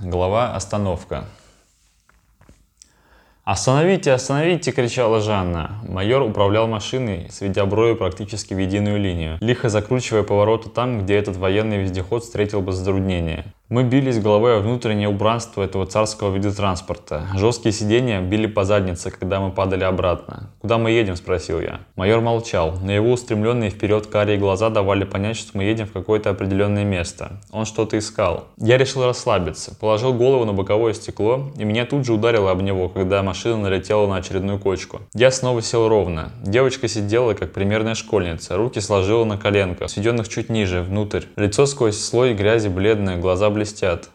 Глава «Остановка». «Остановите, остановите!» – кричала Жанна. Майор управлял машиной, сведя брови практически в единую линию, лихо закручивая повороты там, где этот военный вездеход встретил бы затруднение. Мы бились головой о внутреннее убранство этого царского вида транспорта. Жесткие сиденья били по заднице, когда мы падали обратно. «Куда мы едем?» – спросил я. Майор молчал, но его устремленные вперед карие глаза давали понять, что мы едем в какое-то определенное место. Он что-то искал. Я решил расслабиться, положил голову на боковое стекло, и меня тут же ударило об него, когда машина налетела на очередную кочку. Я снова сел ровно. Девочка сидела, как примерная школьница, руки сложила на коленках, сведенных чуть ниже, внутрь. Лицо сквозь слой грязи бледное, глаза блестят.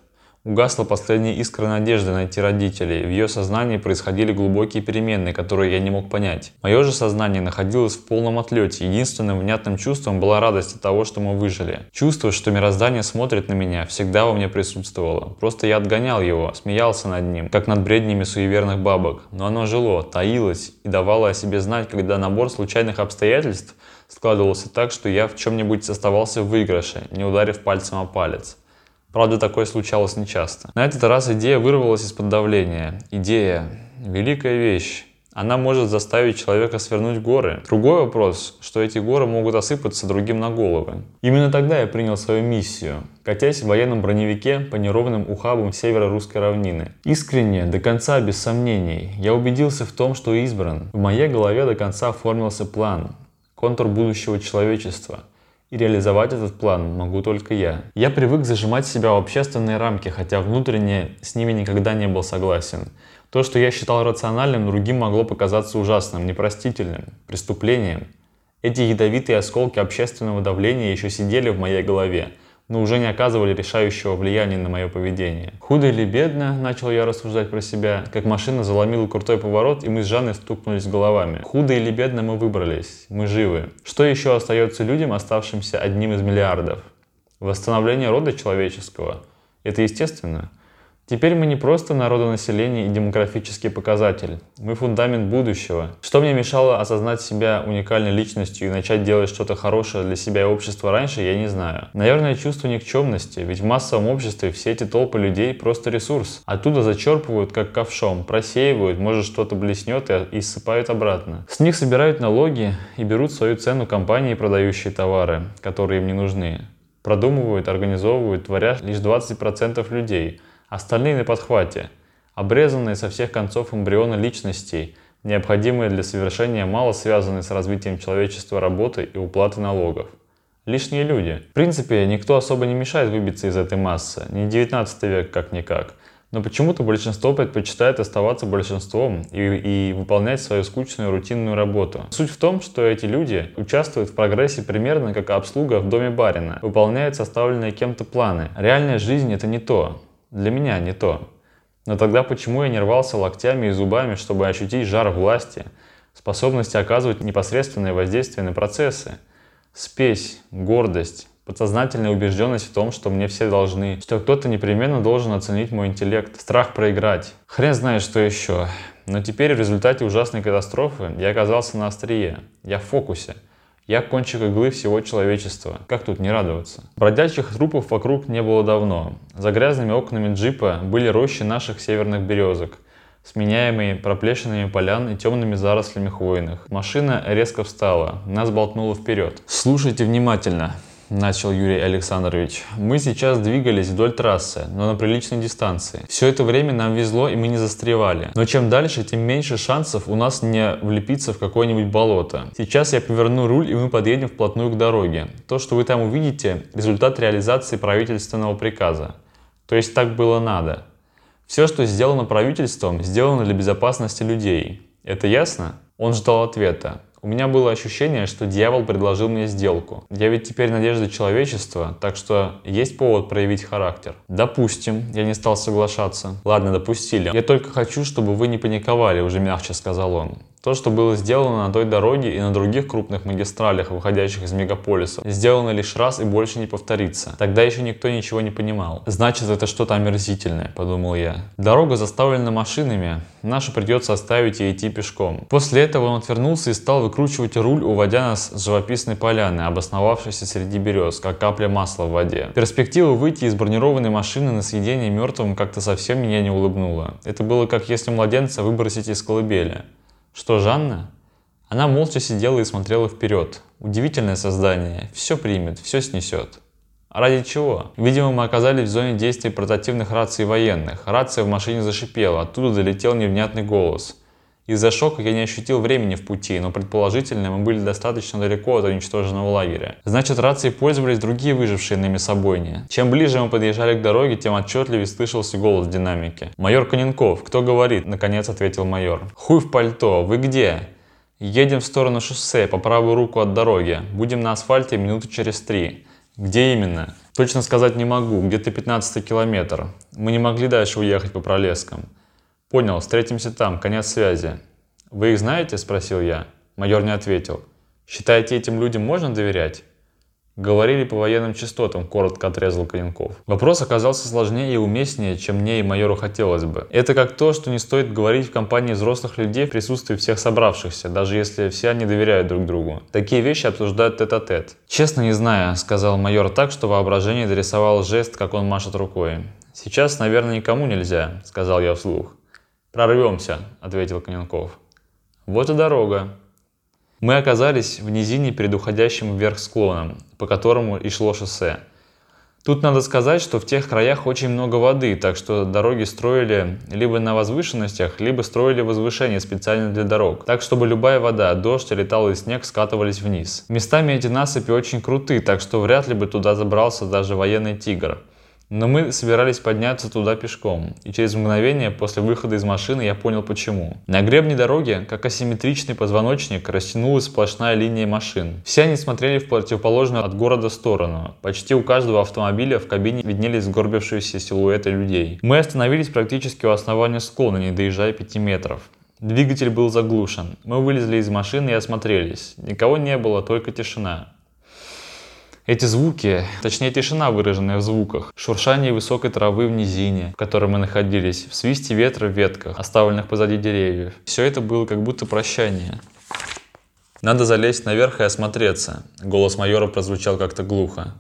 Угасла последняя искра надежды найти родителей. В ее сознании происходили глубокие перемены, которые я не мог понять. Мое же сознание находилось в полном отлете. Единственным внятным чувством была радость от того, что мы выжили. Чувство, что мироздание смотрит на меня, всегда во мне присутствовало. Просто я отгонял его, смеялся над ним, как над бреднями суеверных бабок. Но оно жило, таилось и давало о себе знать, когда набор случайных обстоятельств складывался так, что я в чем-нибудь оставался в выигрыше, не ударив пальцем о палец. Правда, такое случалось нечасто. На этот раз идея вырвалась из-под давления. Идея – великая вещь. Она может заставить человека свернуть горы. Другой вопрос, что эти горы могут осыпаться другим на головы. Именно тогда я принял свою миссию, катясь в военном броневике по неровным ухабам северо-русской равнины. Искренне, до конца, без сомнений, я убедился в том, что избран. В моей голове до конца оформился план, контур будущего человечества – и реализовать этот план могу только я. Я привык зажимать себя в общественные рамки, хотя внутренне с ними никогда не был согласен. То, что я считал рациональным, другим могло показаться ужасным, непростительным, преступлением. Эти ядовитые осколки общественного давления еще сидели в моей голове, но уже не оказывали решающего влияния на мое поведение. Худо или бедно, начал я рассуждать про себя, как машина заломила крутой поворот, и мы с Жанной стукнулись головами. Худо или бедно мы выбрались, мы живы. Что еще остается людям, оставшимся одним из миллиардов? Восстановление рода человеческого. Это естественно. Теперь мы не просто народонаселение и демографический показатель. Мы фундамент будущего. Что мне мешало осознать себя уникальной личностью и начать делать что-то хорошее для себя и общества раньше, я не знаю. Наверное, чувство никчемности, ведь в массовом обществе все эти толпы людей просто ресурс. Оттуда зачерпывают как ковшом, просеивают, может что-то блеснет и, и ссыпают обратно. С них собирают налоги и берут свою цену компании, продающие товары, которые им не нужны. Продумывают, организовывают, творят лишь 20% людей – Остальные на подхвате, обрезанные со всех концов эмбрионы личностей, необходимые для совершения мало связанные с развитием человечества работы и уплаты налогов. Лишние люди. В принципе, никто особо не мешает выбиться из этой массы, не 19 век как-никак. Но почему-то большинство предпочитает оставаться большинством и, и выполнять свою скучную рутинную работу. Суть в том, что эти люди участвуют в прогрессе примерно как обслуга в доме барина, выполняют составленные кем-то планы. Реальная жизнь это не то. Для меня не то. Но тогда почему я не рвался локтями и зубами, чтобы ощутить жар власти, способность оказывать непосредственное воздействие на процессы? Спесь, гордость, подсознательная убежденность в том, что мне все должны, что кто-то непременно должен оценить мой интеллект, страх проиграть. Хрен знает, что еще. Но теперь в результате ужасной катастрофы я оказался на острие, я в фокусе. Я кончик иглы всего человечества. Как тут не радоваться? Бродячих трупов вокруг не было давно. За грязными окнами джипа были рощи наших северных березок, сменяемые проплешинами полян и темными зарослями хвойных. Машина резко встала, нас болтнуло вперед. Слушайте внимательно начал Юрий Александрович. Мы сейчас двигались вдоль трассы, но на приличной дистанции. Все это время нам везло и мы не застревали. Но чем дальше, тем меньше шансов у нас не влепиться в какое-нибудь болото. Сейчас я поверну руль и мы подъедем вплотную к дороге. То, что вы там увидите, результат реализации правительственного приказа. То есть так было надо. Все, что сделано правительством, сделано для безопасности людей. Это ясно? Он ждал ответа. У меня было ощущение, что дьявол предложил мне сделку. Я ведь теперь надежда человечества, так что есть повод проявить характер. Допустим, я не стал соглашаться. Ладно, допустили. Я только хочу, чтобы вы не паниковали, уже мягче сказал он. То, что было сделано на той дороге и на других крупных магистралях, выходящих из мегаполисов, сделано лишь раз и больше не повторится. Тогда еще никто ничего не понимал. Значит, это что-то омерзительное, подумал я. Дорога заставлена машинами, нашу придется оставить и идти пешком. После этого он отвернулся и стал выкручивать руль, уводя нас с живописной поляны, обосновавшейся среди берез, как капля масла в воде. Перспектива выйти из бронированной машины на съедение мертвым как-то совсем меня не улыбнула. Это было как если младенца выбросить из колыбели. Что, Жанна? Она молча сидела и смотрела вперед. Удивительное создание. Все примет, все снесет. Ради чего? Видимо, мы оказались в зоне действия портативных раций военных. Рация в машине зашипела, оттуда долетел невнятный голос. Из-за шока я не ощутил времени в пути, но предположительно мы были достаточно далеко от уничтоженного лагеря. Значит, рации пользовались другие выжившие на мясобойне. Чем ближе мы подъезжали к дороге, тем отчетливее слышался голос в динамике. «Майор Коненков, кто говорит?» – наконец ответил майор. «Хуй в пальто, вы где?» «Едем в сторону шоссе, по правую руку от дороги. Будем на асфальте минуты через три». Где именно? Точно сказать не могу, где-то 15 километр. Мы не могли дальше уехать по пролескам. Понял, встретимся там, конец связи. Вы их знаете? Спросил я. Майор не ответил. Считаете, этим людям можно доверять? Говорили по военным частотам, коротко отрезал Калинков. Вопрос оказался сложнее и уместнее, чем мне и майору хотелось бы. Это как то, что не стоит говорить в компании взрослых людей в присутствии всех собравшихся, даже если все они доверяют друг другу. Такие вещи обсуждают тет-а-тет. -тет. «Честно не знаю», — сказал майор так, что воображение дорисовало жест, как он машет рукой. «Сейчас, наверное, никому нельзя», — сказал я вслух. «Прорвемся», — ответил Коненков. «Вот и дорога», мы оказались в низине перед уходящим вверх склоном, по которому и шло шоссе. Тут надо сказать, что в тех краях очень много воды, так что дороги строили либо на возвышенностях, либо строили возвышения специально для дорог, так чтобы любая вода, дождь или талый снег скатывались вниз. Местами эти насыпи очень круты, так что вряд ли бы туда забрался даже военный тигр. Но мы собирались подняться туда пешком, и через мгновение после выхода из машины я понял почему. На гребне дороги, как асимметричный позвоночник, растянулась сплошная линия машин. Все они смотрели в противоположную от города сторону. Почти у каждого автомобиля в кабине виднелись сгорбившиеся силуэты людей. Мы остановились практически у основания склона, не доезжая 5 метров. Двигатель был заглушен. Мы вылезли из машины и осмотрелись. Никого не было, только тишина. Эти звуки, точнее тишина, выраженная в звуках, шуршание высокой травы в низине, в которой мы находились, в свисте ветра в ветках, оставленных позади деревьев. Все это было как будто прощание. Надо залезть наверх и осмотреться. Голос майора прозвучал как-то глухо.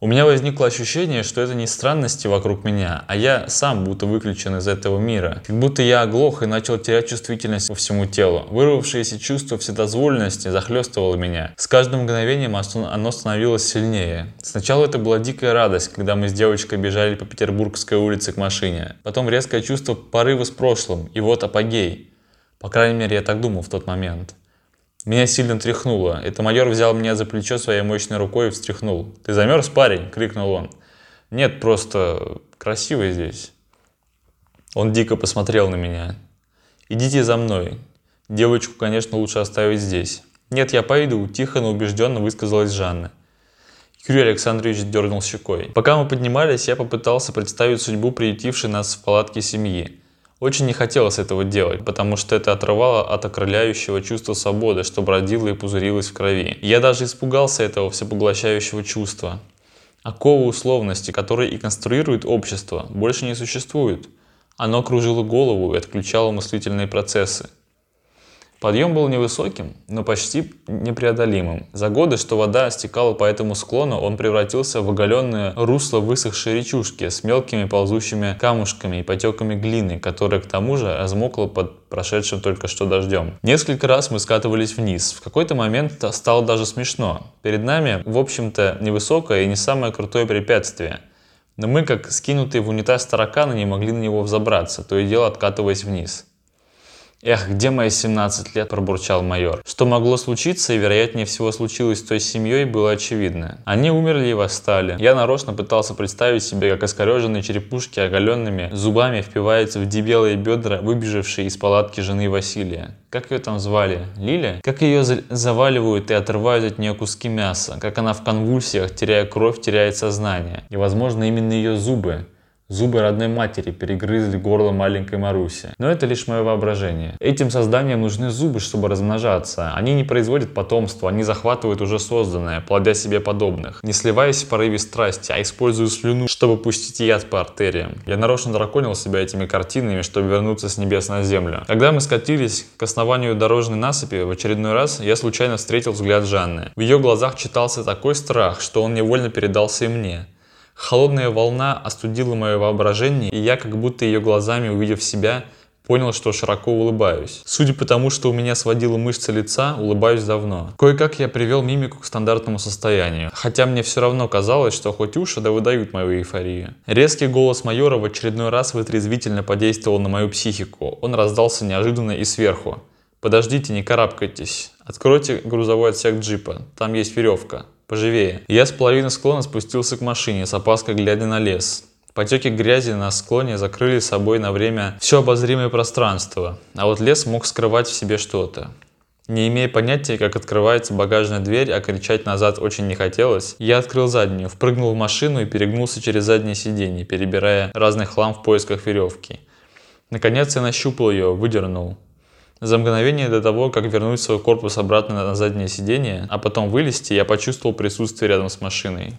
У меня возникло ощущение, что это не странности вокруг меня, а я сам будто выключен из этого мира. Как будто я оглох и начал терять чувствительность по всему телу. Вырвавшееся чувство вседозволенности захлестывало меня. С каждым мгновением оно становилось сильнее. Сначала это была дикая радость, когда мы с девочкой бежали по Петербургской улице к машине. Потом резкое чувство порыва с прошлым, и вот апогей. По крайней мере, я так думал в тот момент. Меня сильно тряхнуло. Это майор взял меня за плечо своей мощной рукой и встряхнул. «Ты замерз, парень?» — крикнул он. «Нет, просто красиво здесь». Он дико посмотрел на меня. «Идите за мной. Девочку, конечно, лучше оставить здесь». «Нет, я пойду», — тихо, но убежденно высказалась Жанна. Юрий Александрович дернул щекой. Пока мы поднимались, я попытался представить судьбу приютившей нас в палатке семьи. Очень не хотелось этого делать, потому что это отрывало от окрыляющего чувства свободы, что бродило и пузырилось в крови. Я даже испугался этого всепоглощающего чувства. Оковы условности, которые и конструирует общество, больше не существуют. Оно кружило голову и отключало мыслительные процессы. Подъем был невысоким, но почти непреодолимым. За годы, что вода стекала по этому склону, он превратился в оголенное русло высохшей речушки с мелкими ползущими камушками и потеками глины, которая к тому же размокла под прошедшим только что дождем. Несколько раз мы скатывались вниз. В какой-то момент стало даже смешно. Перед нами, в общем-то, невысокое и не самое крутое препятствие. Но мы, как скинутые в унитаз тараканы, не могли на него взобраться, то и дело откатываясь вниз. «Эх, где мои 17 лет?» – пробурчал майор. Что могло случиться и вероятнее всего случилось с той семьей, было очевидно. Они умерли и восстали. Я нарочно пытался представить себе, как искореженные черепушки оголенными зубами впиваются в дебелые бедра, выбежавшие из палатки жены Василия. Как ее там звали? Лиля? Как ее заваливают и отрывают от нее куски мяса. Как она в конвульсиях, теряя кровь, теряет сознание. И, возможно, именно ее зубы Зубы родной матери перегрызли горло маленькой Маруси. Но это лишь мое воображение. Этим созданиям нужны зубы, чтобы размножаться. Они не производят потомство, они захватывают уже созданное, плодя себе подобных. Не сливаясь в порыве страсти, а используя слюну, чтобы пустить яд по артериям. Я нарочно драконил себя этими картинами, чтобы вернуться с небес на землю. Когда мы скатились к основанию дорожной насыпи, в очередной раз я случайно встретил взгляд Жанны. В ее глазах читался такой страх, что он невольно передался и мне. Холодная волна остудила мое воображение, и я, как будто ее глазами увидев себя, понял, что широко улыбаюсь. Судя по тому, что у меня сводила мышцы лица, улыбаюсь давно. Кое-как я привел мимику к стандартному состоянию, хотя мне все равно казалось, что хоть уши да выдают мою эйфорию. Резкий голос майора в очередной раз вытрезвительно подействовал на мою психику. Он раздался неожиданно и сверху. «Подождите, не карабкайтесь. Откройте грузовой отсек джипа. Там есть веревка. Поживее. Я с половины склона спустился к машине, с опаской глядя на лес. Потеки грязи на склоне закрыли собой на время все обозримое пространство, а вот лес мог скрывать в себе что-то. Не имея понятия, как открывается багажная дверь, а кричать назад очень не хотелось, я открыл заднюю, впрыгнул в машину и перегнулся через заднее сиденье, перебирая разный хлам в поисках веревки. Наконец я нащупал ее, выдернул. За мгновение до того, как вернуть свой корпус обратно на заднее сиденье, а потом вылезти, я почувствовал присутствие рядом с машиной.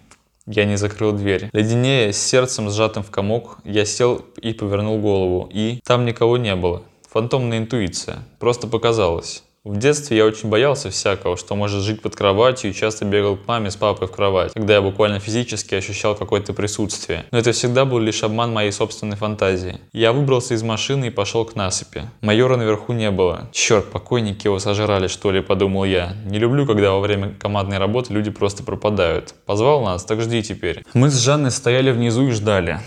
Я не закрыл дверь. Леденее, с сердцем сжатым в комок, я сел и повернул голову. И там никого не было. Фантомная интуиция. Просто показалось. В детстве я очень боялся всякого, что может жить под кроватью и часто бегал к маме с папой в кровать, когда я буквально физически ощущал какое-то присутствие. Но это всегда был лишь обман моей собственной фантазии. Я выбрался из машины и пошел к насыпи. Майора наверху не было. Черт, покойники его сожрали, что ли, подумал я. Не люблю, когда во время командной работы люди просто пропадают. Позвал нас, так жди теперь. Мы с Жанной стояли внизу и ждали.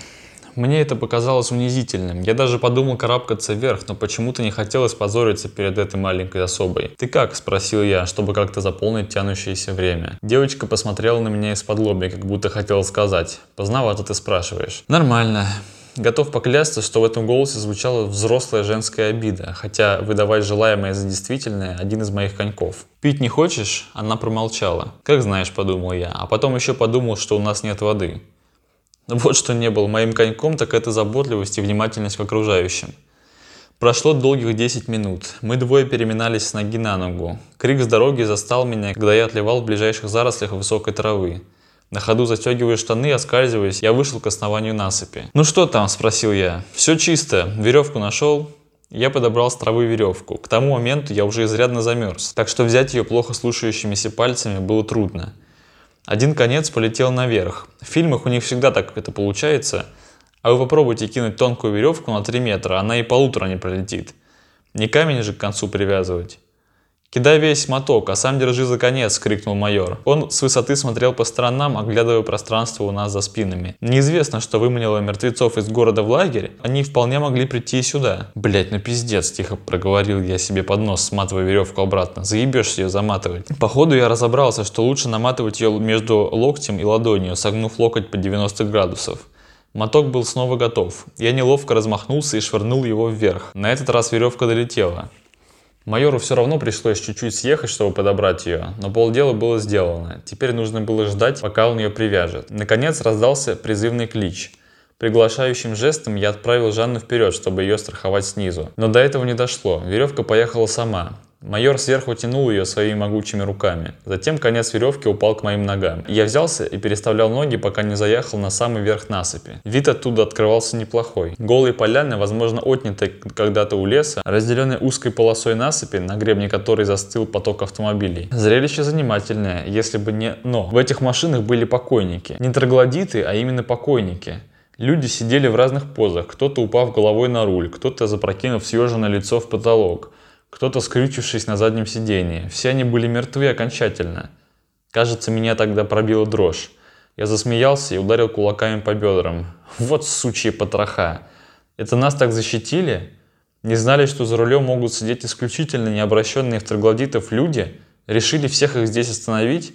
Мне это показалось унизительным. Я даже подумал карабкаться вверх, но почему-то не хотелось позориться перед этой маленькой особой. «Ты как?» – спросил я, чтобы как-то заполнить тянущееся время. Девочка посмотрела на меня из-под лобья, как будто хотела сказать. «Поздновато ты спрашиваешь». «Нормально». Готов поклясться, что в этом голосе звучала взрослая женская обида, хотя выдавать желаемое за действительное – один из моих коньков. «Пить не хочешь?» Она промолчала. «Как знаешь», – подумал я, а потом еще подумал, что у нас нет воды. Вот что не было моим коньком, так это заботливость и внимательность к окружающим. Прошло долгих 10 минут. Мы двое переминались с ноги на ногу. Крик с дороги застал меня, когда я отливал в ближайших зарослях высокой травы. На ходу застегивая штаны, оскальзываясь, я вышел к основанию насыпи. «Ну что там?» – спросил я. «Все чисто. Веревку нашел?» Я подобрал с травы веревку. К тому моменту я уже изрядно замерз, так что взять ее плохо слушающимися пальцами было трудно. Один конец полетел наверх. В фильмах у них всегда так это получается. А вы попробуйте кинуть тонкую веревку на 3 метра, она и полутора не пролетит. Не камень же к концу привязывать. «Кидай весь моток, а сам держи за конец!» — крикнул майор. Он с высоты смотрел по сторонам, оглядывая пространство у нас за спинами. «Неизвестно, что выманило мертвецов из города в лагерь. Они вполне могли прийти и сюда». «Блять, ну пиздец!» — тихо проговорил я себе под нос, сматывая веревку обратно. «Заебешься ее заматывать». Походу я разобрался, что лучше наматывать ее между локтем и ладонью, согнув локоть по 90 градусов. Моток был снова готов. Я неловко размахнулся и швырнул его вверх. На этот раз веревка долетела. Майору все равно пришлось чуть-чуть съехать, чтобы подобрать ее, но полдела было сделано. Теперь нужно было ждать, пока он ее привяжет. Наконец раздался призывный клич. Приглашающим жестом я отправил Жанну вперед, чтобы ее страховать снизу. Но до этого не дошло. Веревка поехала сама. Майор сверху тянул ее своими могучими руками. Затем конец веревки упал к моим ногам. Я взялся и переставлял ноги, пока не заехал на самый верх насыпи. Вид оттуда открывался неплохой. Голые поляны, возможно отнятые когда-то у леса, разделенные узкой полосой насыпи, на гребне которой застыл поток автомобилей. Зрелище занимательное, если бы не «но». В этих машинах были покойники. Не троглодиты, а именно покойники. Люди сидели в разных позах, кто-то упав головой на руль, кто-то запрокинув съеженное лицо в потолок кто-то скрючившись на заднем сидении. Все они были мертвы окончательно. Кажется, меня тогда пробила дрожь. Я засмеялся и ударил кулаками по бедрам. Вот сучьи потроха. Это нас так защитили? Не знали, что за рулем могут сидеть исключительно необращенные в троглодитов люди? Решили всех их здесь остановить?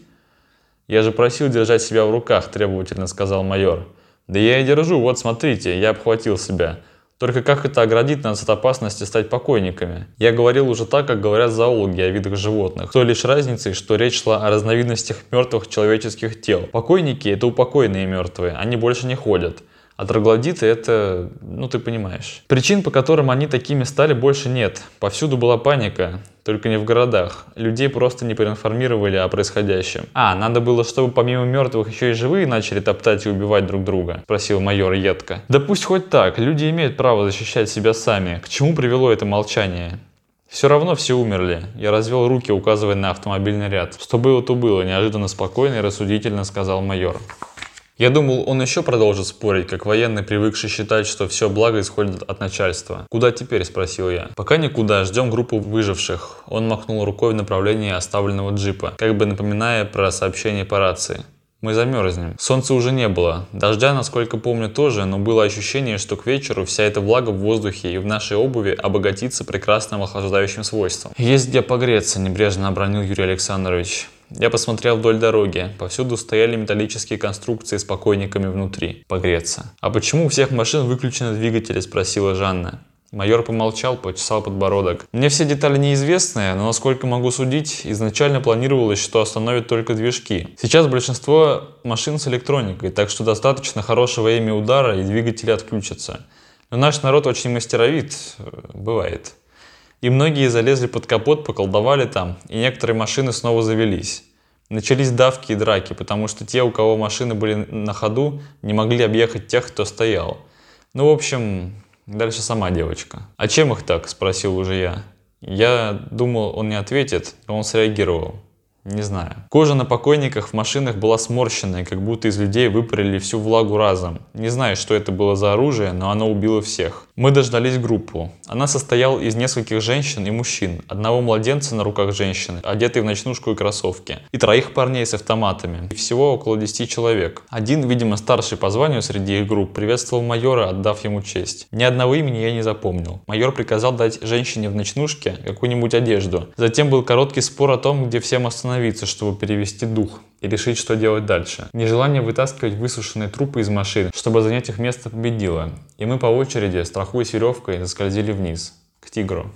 Я же просил держать себя в руках, требовательно сказал майор. Да я и держу, вот смотрите, я обхватил себя. Только как это оградит нас от опасности стать покойниками? Я говорил уже так, как говорят зоологи о видах животных. Той лишь разницей, что речь шла о разновидностях мертвых человеческих тел. Покойники – это упокойные мертвые, они больше не ходят. А троглодиты это, ну ты понимаешь. Причин, по которым они такими стали, больше нет. Повсюду была паника, только не в городах. Людей просто не проинформировали о происходящем. А, надо было, чтобы помимо мертвых еще и живые начали топтать и убивать друг друга? Спросил майор едко. Да пусть хоть так, люди имеют право защищать себя сами. К чему привело это молчание? Все равно все умерли. Я развел руки, указывая на автомобильный ряд. Что было, то было, неожиданно спокойно и рассудительно сказал майор. Я думал, он еще продолжит спорить, как военный, привыкший считать, что все благо исходит от начальства. «Куда теперь?» – спросил я. «Пока никуда, ждем группу выживших». Он махнул рукой в направлении оставленного джипа, как бы напоминая про сообщение по рации. Мы замерзнем. Солнца уже не было. Дождя, насколько помню, тоже, но было ощущение, что к вечеру вся эта влага в воздухе и в нашей обуви обогатится прекрасным охлаждающим свойством. «Есть где погреться», – небрежно обронил Юрий Александрович. Я посмотрел вдоль дороги. Повсюду стояли металлические конструкции с покойниками внутри. Погреться. «А почему у всех машин выключены двигатели?» – спросила Жанна. Майор помолчал, почесал подбородок. Мне все детали неизвестны, но насколько могу судить, изначально планировалось, что остановят только движки. Сейчас большинство машин с электроникой, так что достаточно хорошего имя удара и двигатели отключатся. Но наш народ очень мастеровит, бывает. И многие залезли под капот, поколдовали там, и некоторые машины снова завелись. Начались давки и драки, потому что те, у кого машины были на ходу, не могли объехать тех, кто стоял. Ну, в общем, дальше сама девочка. «А чем их так?» – спросил уже я. Я думал, он не ответит, но он среагировал. Не знаю. Кожа на покойниках в машинах была сморщенная, как будто из людей выпарили всю влагу разом. Не знаю, что это было за оружие, но оно убило всех. Мы дождались группу. Она состояла из нескольких женщин и мужчин, одного младенца на руках женщины, одетый в ночнушку и кроссовки, и троих парней с автоматами. И всего около 10 человек. Один, видимо, старший по званию среди их групп, приветствовал майора, отдав ему честь. Ни одного имени я не запомнил. Майор приказал дать женщине в ночнушке какую-нибудь одежду. Затем был короткий спор о том, где всем остановиться остановиться, чтобы перевести дух и решить, что делать дальше. Нежелание вытаскивать высушенные трупы из машин, чтобы занять их место победило. И мы по очереди, страхуясь веревкой, заскользили вниз, к тигру.